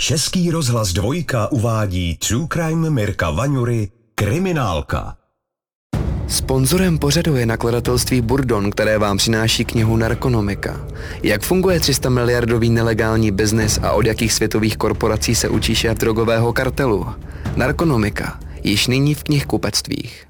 Český rozhlas dvojka uvádí True Crime Mirka Vaňury Kriminálka. Sponzorem pořadu je nakladatelství Burdon, které vám přináší knihu Narkonomika. Jak funguje 300 miliardový nelegální biznis a od jakých světových korporací se učí šéf drogového kartelu? Narkonomika. Již nyní v knihkupectvích.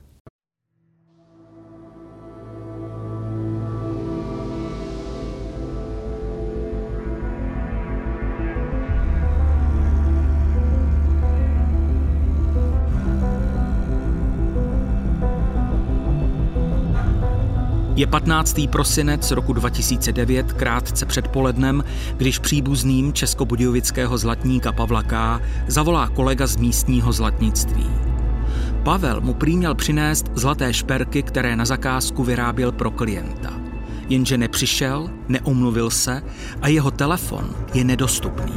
Je 15. prosinec roku 2009, krátce před polednem, když příbuzným českobudějovického zlatníka Pavla K. zavolá kolega z místního zlatnictví. Pavel mu prý měl přinést zlaté šperky, které na zakázku vyráběl pro klienta. Jenže nepřišel, neomluvil se a jeho telefon je nedostupný.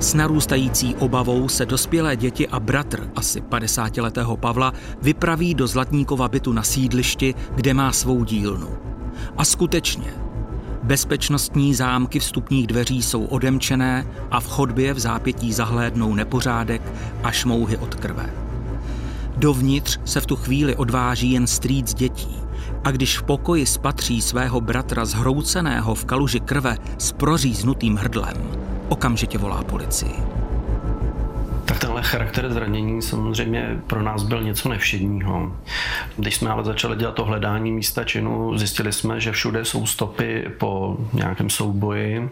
S narůstající obavou se dospělé děti a bratr asi 50-letého Pavla vypraví do Zlatníkova bytu na sídlišti, kde má svou dílnu. A skutečně, bezpečnostní zámky vstupních dveří jsou odemčené a v chodbě v zápětí zahlédnou nepořádek a šmouhy od krve. Dovnitř se v tu chvíli odváží jen strýc dětí a když v pokoji spatří svého bratra zhrouceného v kaluži krve s proříznutým hrdlem, okamžitě volá policii. Tenhle charakter zranění samozřejmě pro nás byl něco nevšedního. Když jsme ale začali dělat to hledání místa činu, zjistili jsme, že všude jsou stopy po nějakém souboji,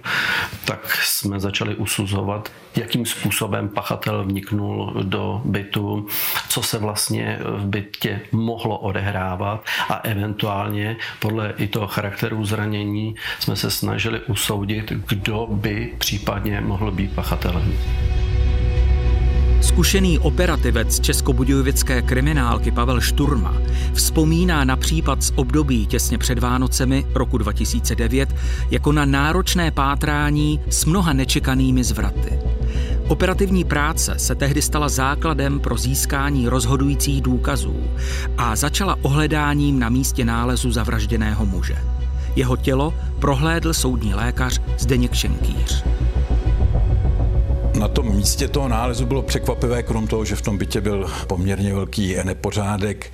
tak jsme začali usuzovat, jakým způsobem pachatel vniknul do bytu, co se vlastně v bytě mohlo odehrávat a eventuálně podle i toho charakteru zranění jsme se snažili usoudit, kdo by případně mohl být pachatelem. Zkušený operativec českobudějovické kriminálky Pavel Šturma vzpomíná na případ z období těsně před Vánocemi roku 2009 jako na náročné pátrání s mnoha nečekanými zvraty. Operativní práce se tehdy stala základem pro získání rozhodujících důkazů a začala ohledáním na místě nálezu zavražděného muže. Jeho tělo prohlédl soudní lékař Zdeněk Šenkýř. Na tom místě toho nálezu bylo překvapivé, krom toho, že v tom bytě byl poměrně velký nepořádek,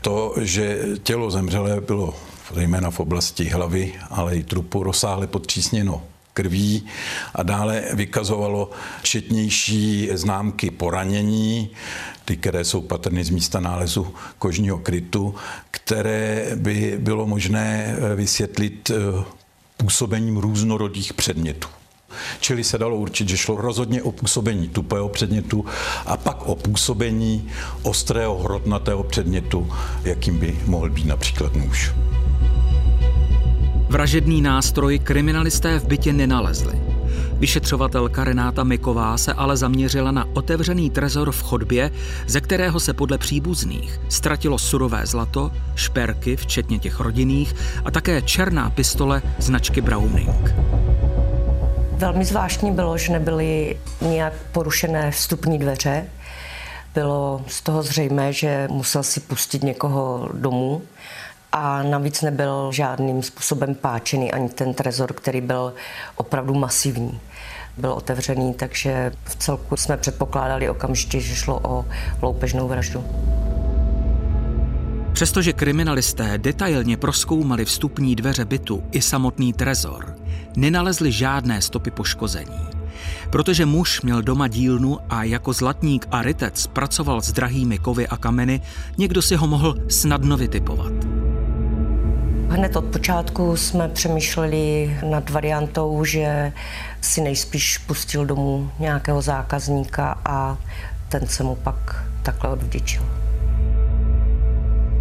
to, že tělo zemřelé bylo zejména v oblasti hlavy, ale i trupu rozsáhle podtřísněno krví a dále vykazovalo četnější známky poranění, ty, které jsou patrny z místa nálezu kožního krytu, které by bylo možné vysvětlit eh, působením různorodých předmětů. Čili se dalo určit, že šlo rozhodně o působení tupého předmětu a pak o působení ostrého hrotnatého předmětu, jakým by mohl být například nůž. Vražedný nástroj kriminalisté v bytě nenalezli. Vyšetřovatelka Renáta Miková se ale zaměřila na otevřený trezor v chodbě, ze kterého se podle příbuzných ztratilo surové zlato, šperky, včetně těch rodinných, a také černá pistole značky Browning. Velmi zvláštní bylo, že nebyly nějak porušené vstupní dveře. Bylo z toho zřejmé, že musel si pustit někoho domů a navíc nebyl žádným způsobem páčený ani ten trezor, který byl opravdu masivní. Byl otevřený, takže v celku jsme předpokládali okamžitě, že šlo o loupežnou vraždu. Přestože kriminalisté detailně proskoumali vstupní dveře bytu i samotný trezor, nenalezli žádné stopy poškození. Protože muž měl doma dílnu a jako zlatník a rytec pracoval s drahými kovy a kameny, někdo si ho mohl snadno vytipovat. Hned od počátku jsme přemýšleli nad variantou, že si nejspíš pustil domů nějakého zákazníka a ten se mu pak takhle odvděčil.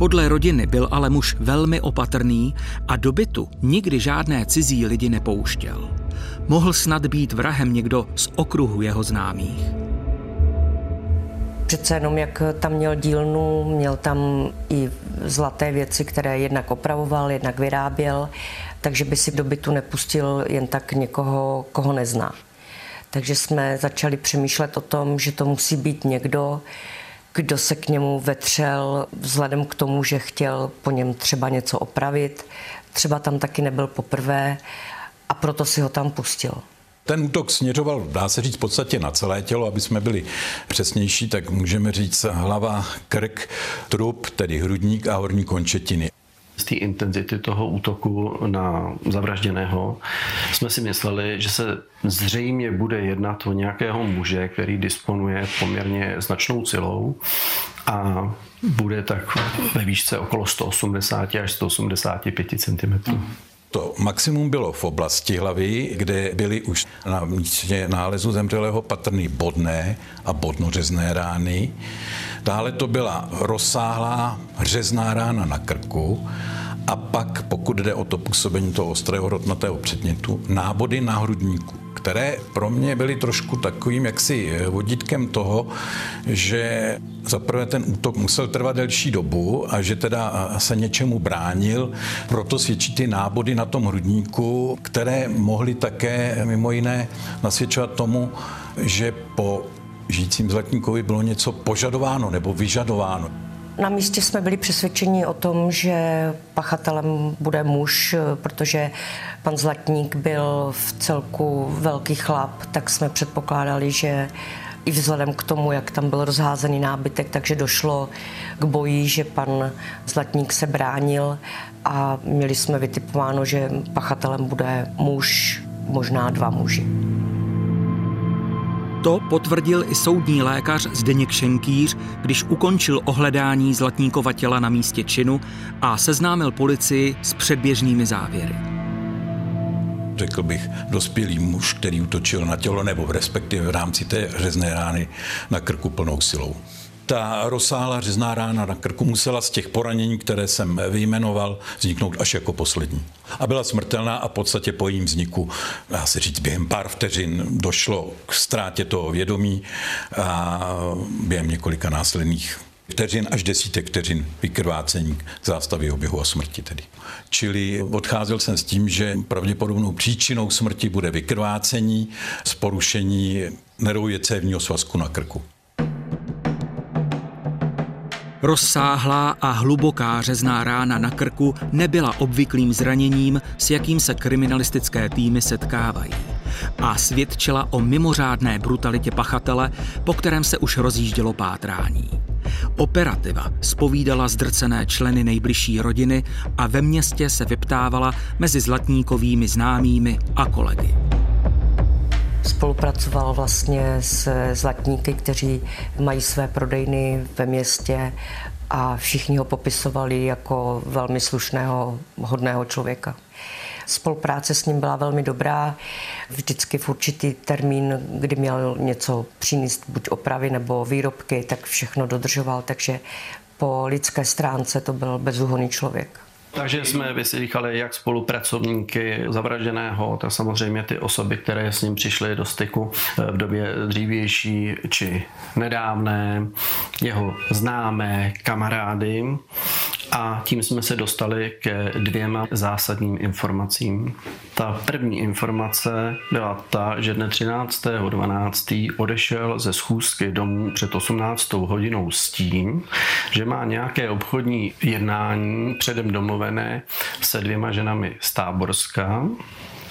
Podle rodiny byl ale muž velmi opatrný a do bytu nikdy žádné cizí lidi nepouštěl. Mohl snad být vrahem někdo z okruhu jeho známých. Přece jenom jak tam měl dílnu, měl tam i zlaté věci, které jednak opravoval, jednak vyráběl, takže by si do bytu nepustil jen tak někoho, koho nezná. Takže jsme začali přemýšlet o tom, že to musí být někdo, kdo se k němu vetřel vzhledem k tomu, že chtěl po něm třeba něco opravit. Třeba tam taky nebyl poprvé a proto si ho tam pustil. Ten útok směřoval, dá se říct, v podstatě na celé tělo, aby jsme byli přesnější, tak můžeme říct hlava, krk, trup, tedy hrudník a horní končetiny. Z té intenzity toho útoku na zavražděného jsme si mysleli, že se zřejmě bude jednat o nějakého muže, který disponuje poměrně značnou silou a bude tak ve výšce okolo 180 až 185 cm. To maximum bylo v oblasti hlavy, kde byly už na místě nálezu zemřelého patrný bodné a bodnořezné rány. Dále to byla rozsáhlá řezná rána na krku a pak, pokud jde o to působení toho ostrého rotnatého předmětu, nábody na hrudníku které pro mě byly trošku takovým jaksi vodítkem toho, že zaprvé ten útok musel trvat delší dobu a že teda se něčemu bránil, proto svědčí ty nábody na tom hrudníku, které mohly také mimo jiné nasvědčovat tomu, že po žijícím zlatníkovi bylo něco požadováno nebo vyžadováno. Na místě jsme byli přesvědčeni o tom, že pachatelem bude muž, protože pan Zlatník byl v celku velký chlap, tak jsme předpokládali, že i vzhledem k tomu, jak tam byl rozházený nábytek, takže došlo k boji, že pan Zlatník se bránil a měli jsme vytipováno, že pachatelem bude muž, možná dva muži. To potvrdil i soudní lékař Zdeněk Šenkýř, když ukončil ohledání Zlatníkova těla na místě činu a seznámil policii s předběžnými závěry. Řekl bych, dospělý muž, který utočil na tělo nebo respektive v rámci té řezné rány na krku plnou silou ta rozsáhlá řezná rána na krku musela z těch poranění, které jsem vyjmenoval, vzniknout až jako poslední. A byla smrtelná a v podstatě po jejím vzniku, dá se říct, během pár vteřin došlo k ztrátě toho vědomí a během několika následných vteřin až desítek vteřin vykrvácení k zástavě oběhu a smrti tedy. Čili odcházel jsem s tím, že pravděpodobnou příčinou smrti bude vykrvácení z porušení nerouje cévního svazku na krku. Rozsáhlá a hluboká řezná rána na krku nebyla obvyklým zraněním, s jakým se kriminalistické týmy setkávají. A svědčila o mimořádné brutalitě pachatele, po kterém se už rozjíždělo pátrání. Operativa spovídala zdrcené členy nejbližší rodiny a ve městě se vyptávala mezi zlatníkovými známými a kolegy. Spolupracoval vlastně s zlatníky, kteří mají své prodejny ve městě a všichni ho popisovali jako velmi slušného, hodného člověka. Spolupráce s ním byla velmi dobrá. Vždycky v určitý termín, kdy měl něco přinést, buď opravy nebo výrobky, tak všechno dodržoval, takže po lidské stránce to byl bezúhonný člověk. Takže jsme vyslýchali jak spolupracovníky zavražděného, tak samozřejmě ty osoby, které s ním přišly do styku eh, v době dřívější či nedávné, jeho známé kamarády. A tím jsme se dostali ke dvěma zásadním informacím. Ta první informace byla ta, že dne 13.12. odešel ze schůzky domů před 18. hodinou s tím, že má nějaké obchodní jednání předem domluvené se dvěma ženami z Táborska.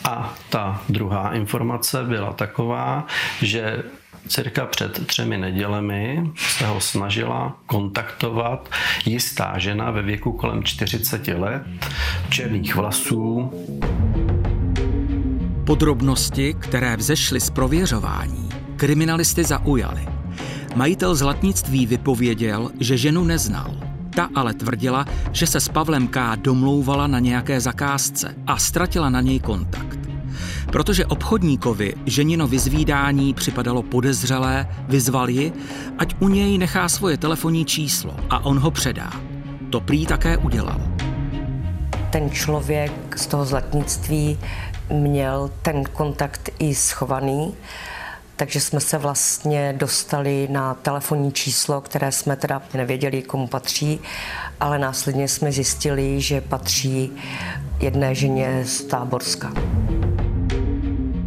A ta druhá informace byla taková, že cirka před třemi nedělemi se ho snažila kontaktovat jistá žena ve věku kolem 40 let, černých vlasů. Podrobnosti, které vzešly z prověřování, kriminalisty zaujaly. Majitel zlatnictví vypověděl, že ženu neznal. Ta ale tvrdila, že se s Pavlem K. domlouvala na nějaké zakázce a ztratila na něj kontakt. Protože obchodníkovi ženino vyzvídání připadalo podezřelé, vyzval ji, ať u něj nechá svoje telefonní číslo a on ho předá. To prý také udělal. Ten člověk z toho zlatnictví měl ten kontakt i schovaný, takže jsme se vlastně dostali na telefonní číslo, které jsme teda nevěděli, komu patří, ale následně jsme zjistili, že patří jedné ženě z Táborska.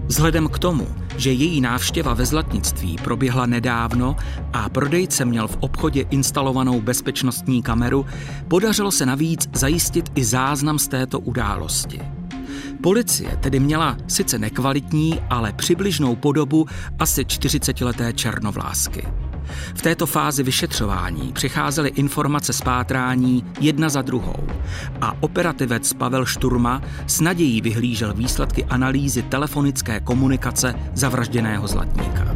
Vzhledem k tomu, že její návštěva ve zlatnictví proběhla nedávno a prodejce měl v obchodě instalovanou bezpečnostní kameru, podařilo se navíc zajistit i záznam z této události. Policie tedy měla sice nekvalitní, ale přibližnou podobu asi 40-leté černovlásky. V této fázi vyšetřování přicházely informace z pátrání jedna za druhou a operativec Pavel Šturma s nadějí vyhlížel výsledky analýzy telefonické komunikace zavražděného zlatníka.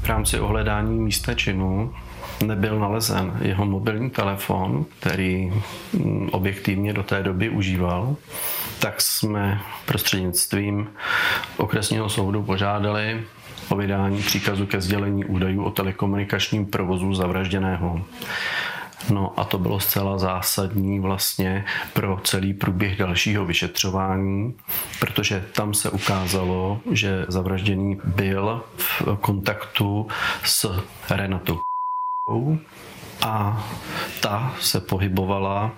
V rámci ohledání místa činu nebyl nalezen jeho mobilní telefon, který mm, objektivně do té doby užíval, tak jsme prostřednictvím okresního soudu požádali o vydání příkazu ke sdělení údajů o telekomunikačním provozu zavražděného. No a to bylo zcela zásadní vlastně pro celý průběh dalšího vyšetřování, protože tam se ukázalo, že zavražděný byl v kontaktu s Renatou a ta se pohybovala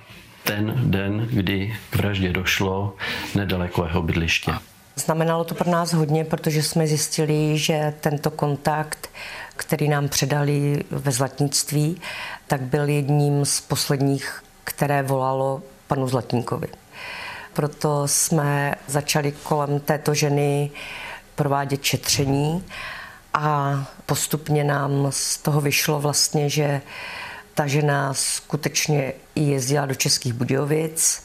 ten den, kdy k vraždě došlo nedaleko jeho bydliště. Znamenalo to pro nás hodně, protože jsme zjistili, že tento kontakt, který nám předali ve zlatnictví, tak byl jedním z posledních, které volalo panu Zlatníkovi. Proto jsme začali kolem této ženy provádět šetření a postupně nám z toho vyšlo vlastně, že ta žena skutečně jezdila do Českých Budějovic,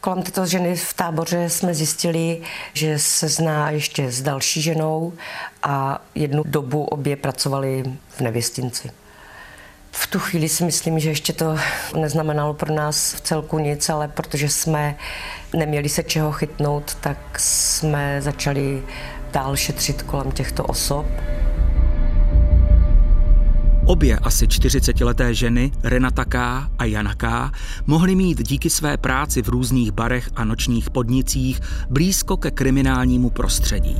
kolem této ženy v táboře jsme zjistili, že se zná ještě s další ženou a jednu dobu obě pracovali v nevěstinci. V tu chvíli si myslím, že ještě to neznamenalo pro nás v celku nic, ale protože jsme neměli se čeho chytnout, tak jsme začali dál šetřit kolem těchto osob. Obě asi 40-leté ženy, Renata K. a Jana K., mohly mít díky své práci v různých barech a nočních podnicích blízko ke kriminálnímu prostředí.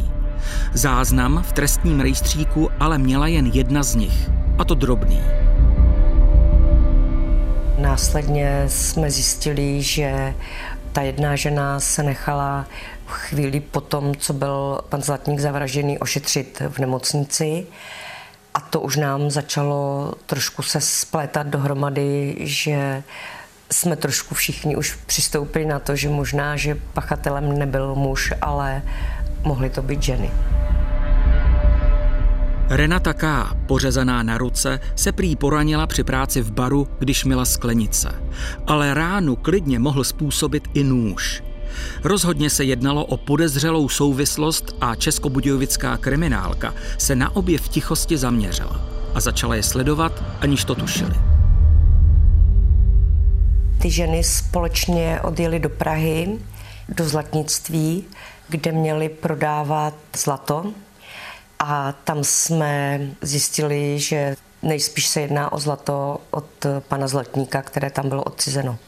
Záznam v trestním rejstříku ale měla jen jedna z nich, a to drobný. Následně jsme zjistili, že ta jedna žena se nechala chvíli po tom, co byl pan Zlatník zavražděný, ošetřit v nemocnici a to už nám začalo trošku se splétat dohromady, že jsme trošku všichni už přistoupili na to, že možná, že pachatelem nebyl muž, ale mohly to být ženy. Renata K., pořezaná na ruce, se prý poranila při práci v baru, když měla sklenice. Ale ránu klidně mohl způsobit i nůž. Rozhodně se jednalo o podezřelou souvislost a českobudějovická kriminálka se na obě v tichosti zaměřila a začala je sledovat, aniž to tušili. Ty ženy společně odjeli do Prahy, do zlatnictví, kde měli prodávat zlato. A tam jsme zjistili, že nejspíš se jedná o zlato od pana Zlatníka, které tam bylo odcizeno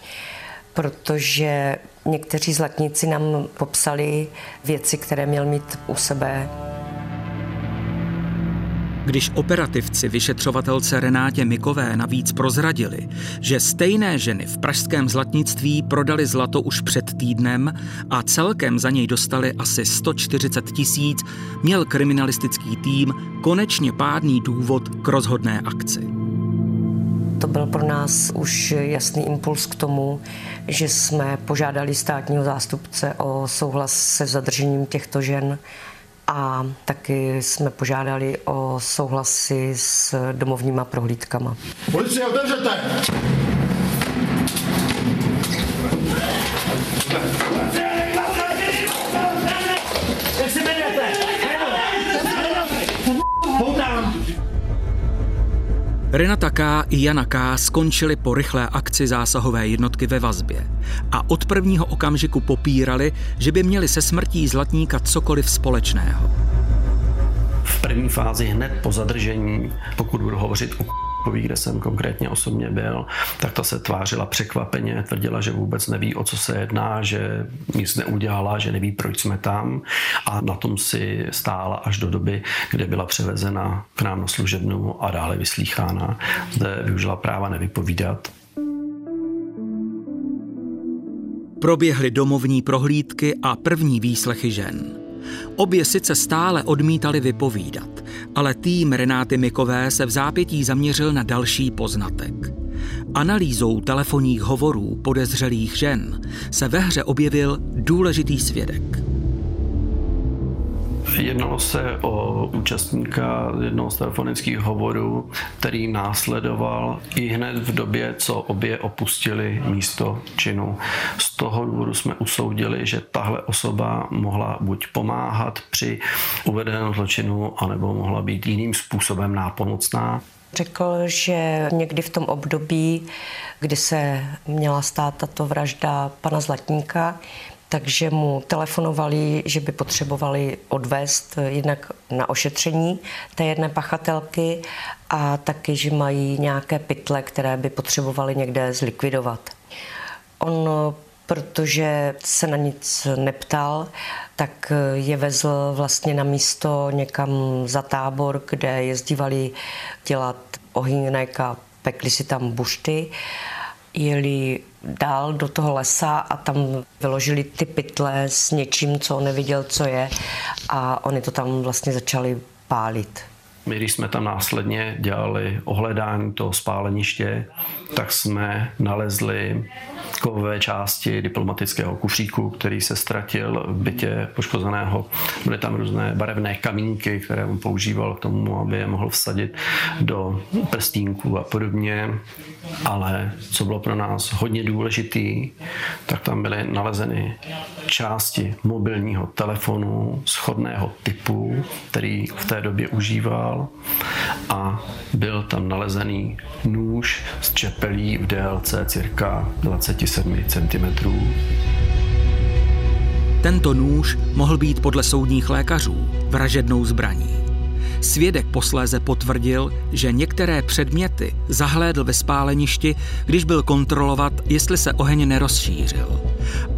protože někteří zlatníci nám popsali věci, které měl mít u sebe. Když operativci vyšetřovatelce Renátě Mikové navíc prozradili, že stejné ženy v pražském zlatnictví prodali zlato už před týdnem a celkem za něj dostali asi 140 tisíc, měl kriminalistický tým konečně pádný důvod k rozhodné akci. To byl pro nás už jasný impuls k tomu, že jsme požádali státního zástupce o souhlas se zadržením těchto žen a taky jsme požádali o souhlasy s domovníma prohlídkama. Policie, otevřete! Renata K. i Jana K. skončili po rychlé akci zásahové jednotky ve vazbě a od prvního okamžiku popírali, že by měli se smrtí zlatníka cokoliv společného. V první fázi hned po zadržení, pokud budu hovořit o Kový, kde jsem konkrétně osobně byl, tak ta se tvářila překvapeně, tvrdila, že vůbec neví, o co se jedná, že nic neudělala, že neví, proč jsme tam a na tom si stála až do doby, kdy byla převezena k nám na služebnu a dále vyslýchána. Zde využila práva nevypovídat. Proběhly domovní prohlídky a první výslechy žen. Obě sice stále odmítali vypovídat, ale tým Renáty Mikové se v zápětí zaměřil na další poznatek. Analýzou telefonních hovorů podezřelých žen se ve hře objevil důležitý svědek. Jednalo se o účastníka jednoho z telefonických hovorů, který následoval i hned v době, co obě opustili místo činu. Z toho důvodu jsme usoudili, že tahle osoba mohla buď pomáhat při uvedeném zločinu, anebo mohla být jiným způsobem nápomocná. Řekl, že někdy v tom období, kdy se měla stát tato vražda pana Zlatníka, takže mu telefonovali, že by potřebovali odvést jednak na ošetření té jedné pachatelky a taky, že mají nějaké pytle, které by potřebovali někde zlikvidovat. On protože se na nic neptal, tak je vezl vlastně na místo někam za tábor, kde jezdívali dělat ohýnek a pekli si tam bušty. Jeli dál do toho lesa a tam vyložili ty pytle s něčím, co on neviděl, co je a oni to tam vlastně začali pálit. My, když jsme tam následně dělali ohledání toho spáleniště, tak jsme nalezli kovové části diplomatického kufříku, který se ztratil v bytě poškozeného. Byly tam různé barevné kamínky, které on používal k tomu, aby je mohl vsadit do prstínku a podobně. Ale co bylo pro nás hodně důležitý, tak tam byly nalezeny části mobilního telefonu schodného typu, který v té době užíval a byl tam nalezený nůž z čepelí v délce cirka 27 cm. Tento nůž mohl být podle soudních lékařů vražednou zbraní. Svědek posléze potvrdil, že některé předměty zahlédl ve spáleništi, když byl kontrolovat, jestli se oheň nerozšířil.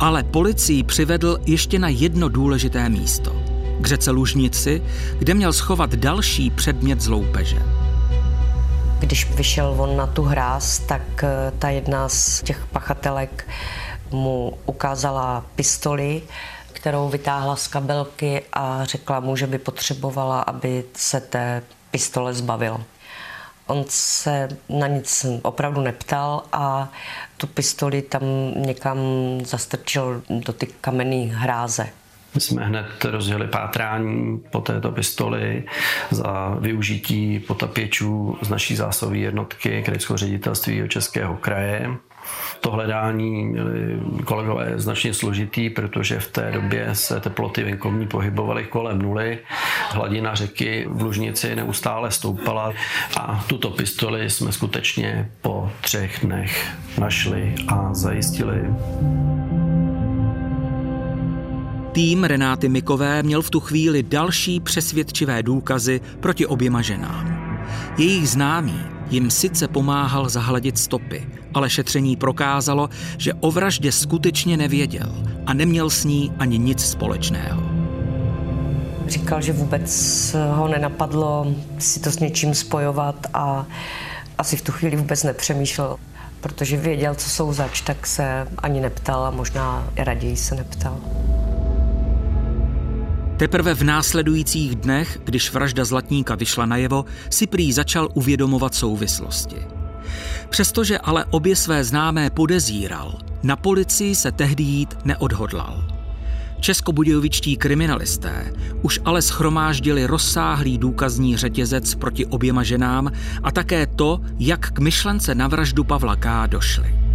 Ale policii přivedl ještě na jedno důležité místo. K řece Lužnici, kde měl schovat další předmět z loupeže. Když vyšel on na tu hráz, tak eh, ta jedna z těch pachatelek mu ukázala pistoli, kterou vytáhla z kabelky a řekla mu, že by potřebovala, aby se té pistole zbavil. On se na nic opravdu neptal a tu pistoli tam někam zastrčil do ty kamenné hráze. My jsme hned rozjeli pátrání po této pistoli za využití potapěčů z naší zásové jednotky krajského ředitelství Českého kraje. To hledání měli kolegové značně složitý, protože v té době se teploty venkovní pohybovaly kolem nuly. Hladina řeky v Lužnici neustále stoupala a tuto pistoli jsme skutečně po třech dnech našli a zajistili. Tým Renáty Mikové měl v tu chvíli další přesvědčivé důkazy proti oběma ženám. Jejich známý jim sice pomáhal zahladit stopy, ale šetření prokázalo, že o vraždě skutečně nevěděl a neměl s ní ani nic společného. Říkal, že vůbec ho nenapadlo si to s něčím spojovat a asi v tu chvíli vůbec nepřemýšlel, protože věděl, co jsou zač, tak se ani neptal a možná raději se neptal. Teprve v následujících dnech, když vražda Zlatníka vyšla najevo, si prý začal uvědomovat souvislosti. Přestože ale obě své známé podezíral, na policii se tehdy jít neodhodlal. Českobudějovičtí kriminalisté už ale schromáždili rozsáhlý důkazní řetězec proti oběma ženám a také to, jak k myšlence na vraždu Pavla K. došli.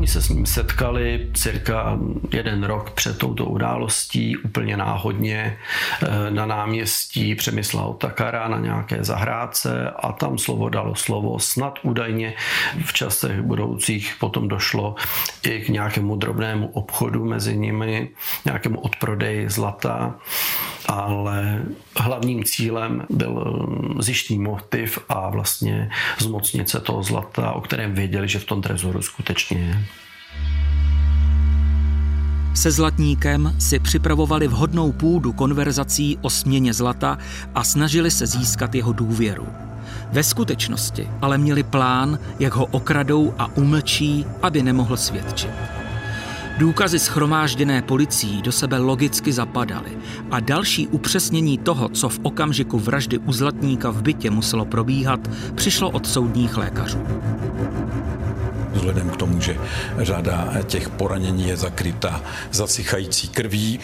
Oni se s ním setkali cirka jeden rok před touto událostí, úplně náhodně eh, na náměstí Přemysla Otakara na nějaké zahrádce a tam slovo dalo slovo. Snad údajně v časech budoucích potom došlo i k nějakému drobnému obchodu mezi nimi, nějakému odprodeji zlata, ale hlavním cílem byl zjištný motiv a vlastně zmocnit se toho zlata, o kterém věděli, že v tom trezoru skutečně je. Se zlatníkem si připravovali vhodnou půdu konverzací o směně zlata a snažili se získat jeho důvěru. Ve skutečnosti ale měli plán, jak ho okradou a umlčí, aby nemohl svědčit. Důkazy schromážděné policií do sebe logicky zapadaly a další upřesnění toho, co v okamžiku vraždy u Zlatníka v bytě muselo probíhat, přišlo od soudních lékařů vzhledem k tomu, že řada těch poranění je zakryta zasychající krví,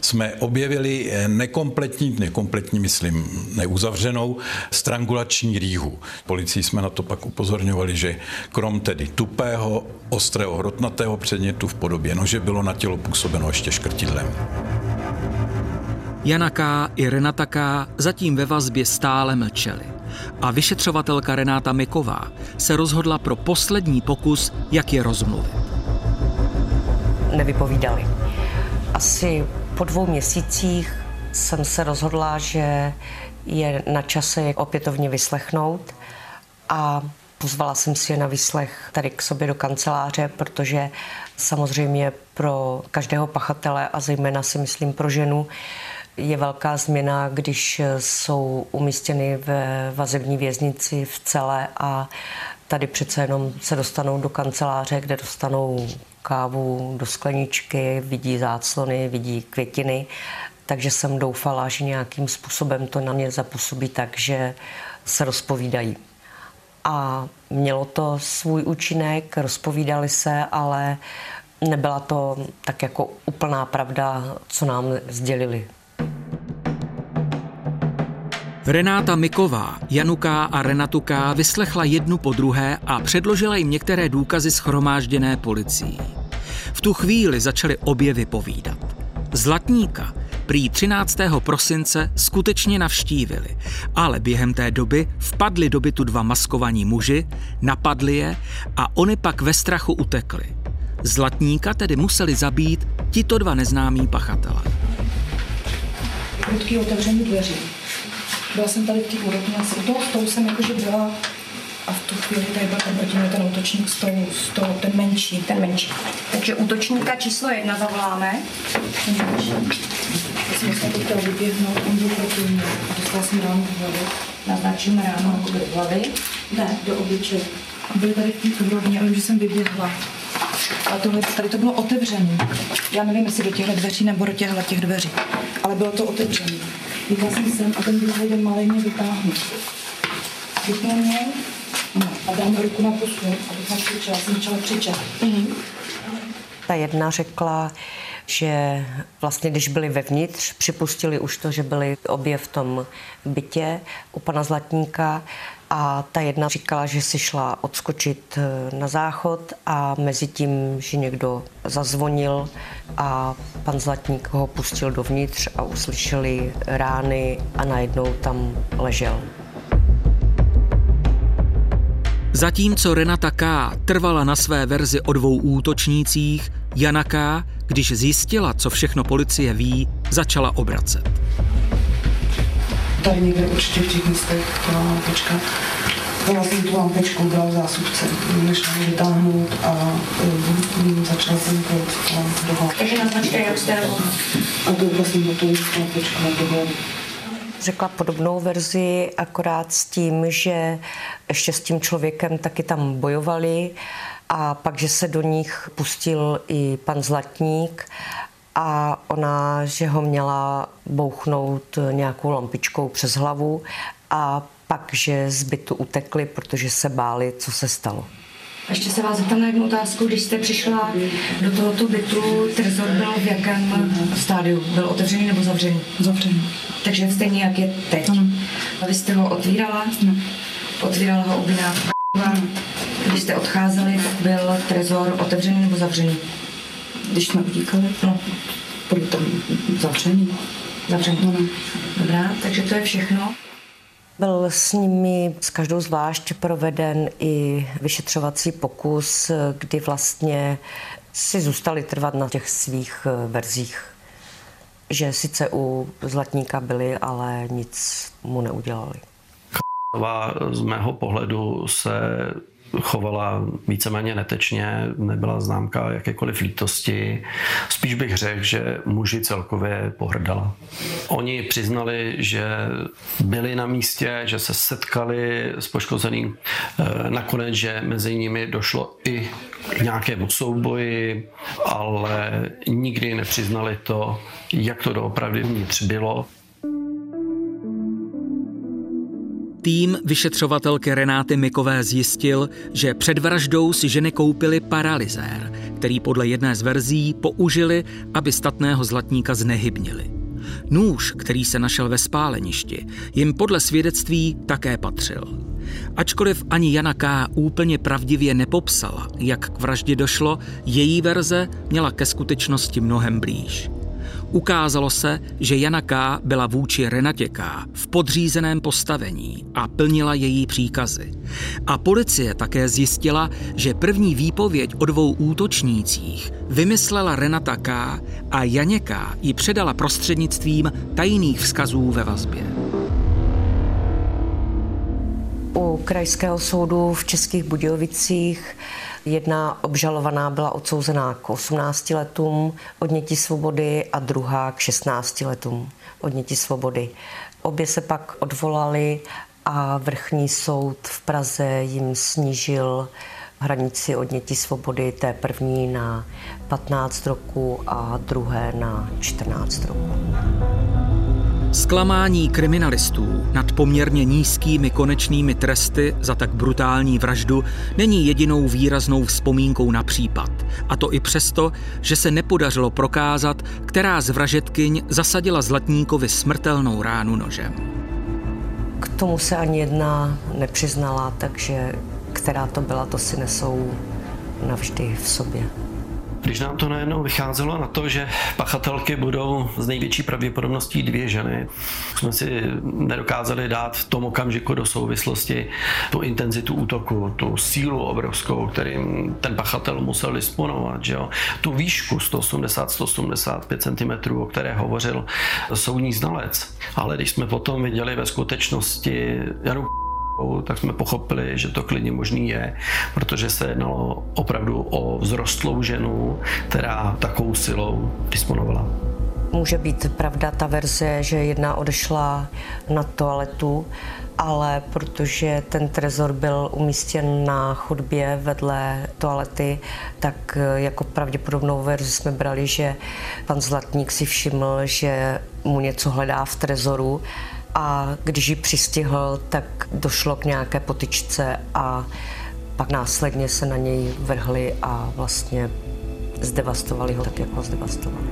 jsme objevili nekompletní, nekompletní, myslím, neuzavřenou strangulační rýhu. Policii jsme na to pak upozorňovali, že krom tedy tupého, ostrého, hrotnatého předmětu v podobě nože bylo na tělo působeno ještě škrtidlem. Jana K. i Renata K. zatím ve vazbě stále mlčeli a vyšetřovatelka Renáta Miková se rozhodla pro poslední pokus, jak je rozmluvit. Nevypovídali. Asi po dvou měsících jsem se rozhodla, že je na čase je opětovně vyslechnout a pozvala jsem si je na výslech tady k sobě do kanceláře, protože samozřejmě pro každého pachatele a zejména si myslím pro ženu je velká změna, když jsou umístěny ve vazební věznici v celé a tady přece jenom se dostanou do kanceláře, kde dostanou kávu do skleničky, vidí záclony, vidí květiny, takže jsem doufala, že nějakým způsobem to na mě zapůsobí tak, že se rozpovídají. A mělo to svůj účinek, rozpovídali se, ale nebyla to tak jako úplná pravda, co nám sdělili. Renáta Miková, Januká a Renatuká vyslechla jednu po druhé a předložila jim některé důkazy schromážděné policií. V tu chvíli začaly obě vypovídat. Zlatníka prý 13. prosince skutečně navštívili, ale během té doby vpadli do bytu dva maskovaní muži, napadli je a oni pak ve strachu utekli. Zlatníka tedy museli zabít tito dva neznámí pachatelé. Prudký otevření dveří byla jsem tady v té úrovni, asi u toho stolu jsem jakože byla a v tu chvíli tady byl proti mě ten útočník stolu, stolu, ten menší. Ten menší. Takže útočníka číslo jedna zavoláme. Ten menší. Já jsem vlastně to chtěla vyběhnout, on byl proti mě a dostala jsem ráno v hlavě. Naznačíme ráno do hlavy. Ne, do obličeje. Byli tady v té úrovni, ale že jsem vyběhla. A tohle, tady to bylo otevřené. Já nevím, jestli do těchto dveří nebo do těchto těch dveří, ale bylo to otevřené. Jsem sem a ten druhý den malý mě vytáhnu. Vypnul mě no, a dám ruku na pusu, abych nakřičela. Jsem začala křičet. Mm-hmm. Ta jedna řekla, že vlastně když byli vevnitř, připustili už to, že byli obě v tom bytě u pana Zlatníka a ta jedna říkala, že si šla odskočit eh, na záchod a mezi tím, že někdo zazvonil a pan Zlatník ho pustil dovnitř a uslyšeli rány a najednou tam ležel. Zatímco Renata K. trvala na své verzi o dvou útočnících, Jana K., když zjistila, co všechno policie ví, začala obracet. Tady někde určitě v těch místech ta lampečka. Vzala jsem tu lampečku, dala zásuvce, nešla mě vytáhnout a um, začala jsem kouřit do hlavy. Takže naznačte, jak jste A to vlastně to lampečka do hlavy řekla podobnou verzi, akorát s tím, že ještě s tím člověkem taky tam bojovali a pak, že se do nich pustil i pan Zlatník a ona, že ho měla bouchnout nějakou lampičkou přes hlavu a pak, že z bytu utekli, protože se báli, co se stalo. Ještě se vás zeptám na jednu otázku. Když jste přišla do tohoto bytu, trezor byl v jakém stádiu? Byl otevřený nebo zavřený? Zavřený. Takže stejně jak je teď. Ano. A vy jste ho otvírala? No. Otvírala ho obviná. Když jste odcházeli, byl trezor otevřený nebo zavřený? Když jsme utíkali, No, byl tam zavřený. zavřený. No, no. Dobrá, takže to je všechno. Byl s nimi s každou zvlášť proveden i vyšetřovací pokus, kdy vlastně si zůstali trvat na těch svých eh, verzích. Že sice u Zlatníka byli, ale nic mu neudělali. Z mého pohledu se chovala víceméně netečně, nebyla známka jakékoliv lítosti. Spíš bych řekl, že muži celkově pohrdala. Oni přiznali, že byli na místě, že se setkali s poškozeným. Eh, nakonec, že mezi nimi došlo i k nějakému souboji, ale nikdy nepřiznali to, jak to doopravdy vnitř bylo. Tým vyšetřovatelky Renáty Mikové zjistil, že před vraždou si ženy koupily paralyzér, který podle jedné z verzí použili, aby statného zlatníka znehybnili. Nůž, který se našel ve spáleništi, jim podle svědectví také patřil. Ačkoliv ani Jana K. úplně pravdivě nepopsala, jak k vraždě došlo, její verze měla ke skutečnosti mnohem blíž. Ukázalo se, že Jana K. byla vůči Renatě K. v podřízeném postavení a plnila její příkazy. A policie také zjistila, že první výpověď o dvou útočnících vymyslela Renata K. a Janě K. ji předala prostřednictvím tajných vzkazů ve vazbě. U krajského soudu v Českých Budějovicích Jedna obžalovaná byla odsouzená k 18 letům odnětí svobody a druhá k 16 letům odnětí svobody. Obě se pak odvolali a vrchní soud v Praze jim snížil hranici odnětí svobody té první na 15 roku a druhé na 14 roku. Zklamání kriminalistů nad poměrně nízkými konečnými tresty za tak brutální vraždu není jedinou výraznou vzpomínkou na případ. A to i přesto, že se nepodařilo prokázat, která z vražetkyň zasadila Zlatníkovi smrtelnou ránu nožem. K tomu se ani jedna nepřiznala, takže která to byla, to si nesou navždy v sobě. Když nám to najednou vycházelo na to, že pachatelky budou z největší pravděpodobností dvě ženy, jsme si nedokázali dát v tom okamžiku do souvislosti tu intenzitu útoku, tu sílu obrovskou, kterým ten pachatel musel disponovat, že jo? tu výšku 180-185 cm, o které hovořil soudní znalec. Ale když jsme potom viděli ve skutečnosti Janu tak jsme pochopili, že to klidně možný je, protože se jednalo opravdu o vzrostlou ženu, která takovou silou disponovala. Může být pravda ta verze, že jedna odešla na toaletu, ale protože ten trezor byl umístěn na chodbě vedle toalety, tak jako pravděpodobnou verzi jsme brali, že pan Zlatník si všiml, že mu něco hledá v trezoru a když ji přistihl, tak došlo k nějaké potyčce a pak následně se na něj vrhli a vlastně zdevastovali ho tak, jak ho zdevastovali.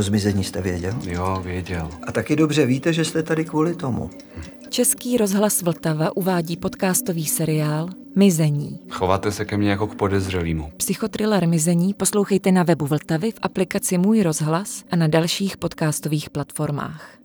Jeho zmizení jste věděl? Jo, věděl. A taky dobře víte, že jste tady kvůli tomu. Český rozhlas Vltava uvádí podcastový seriál Mizení. Chováte se ke mně jako k podezřelýmu. Psychotriller Mizení poslouchejte na webu Vltavy v aplikaci Můj rozhlas a na dalších podcastových platformách.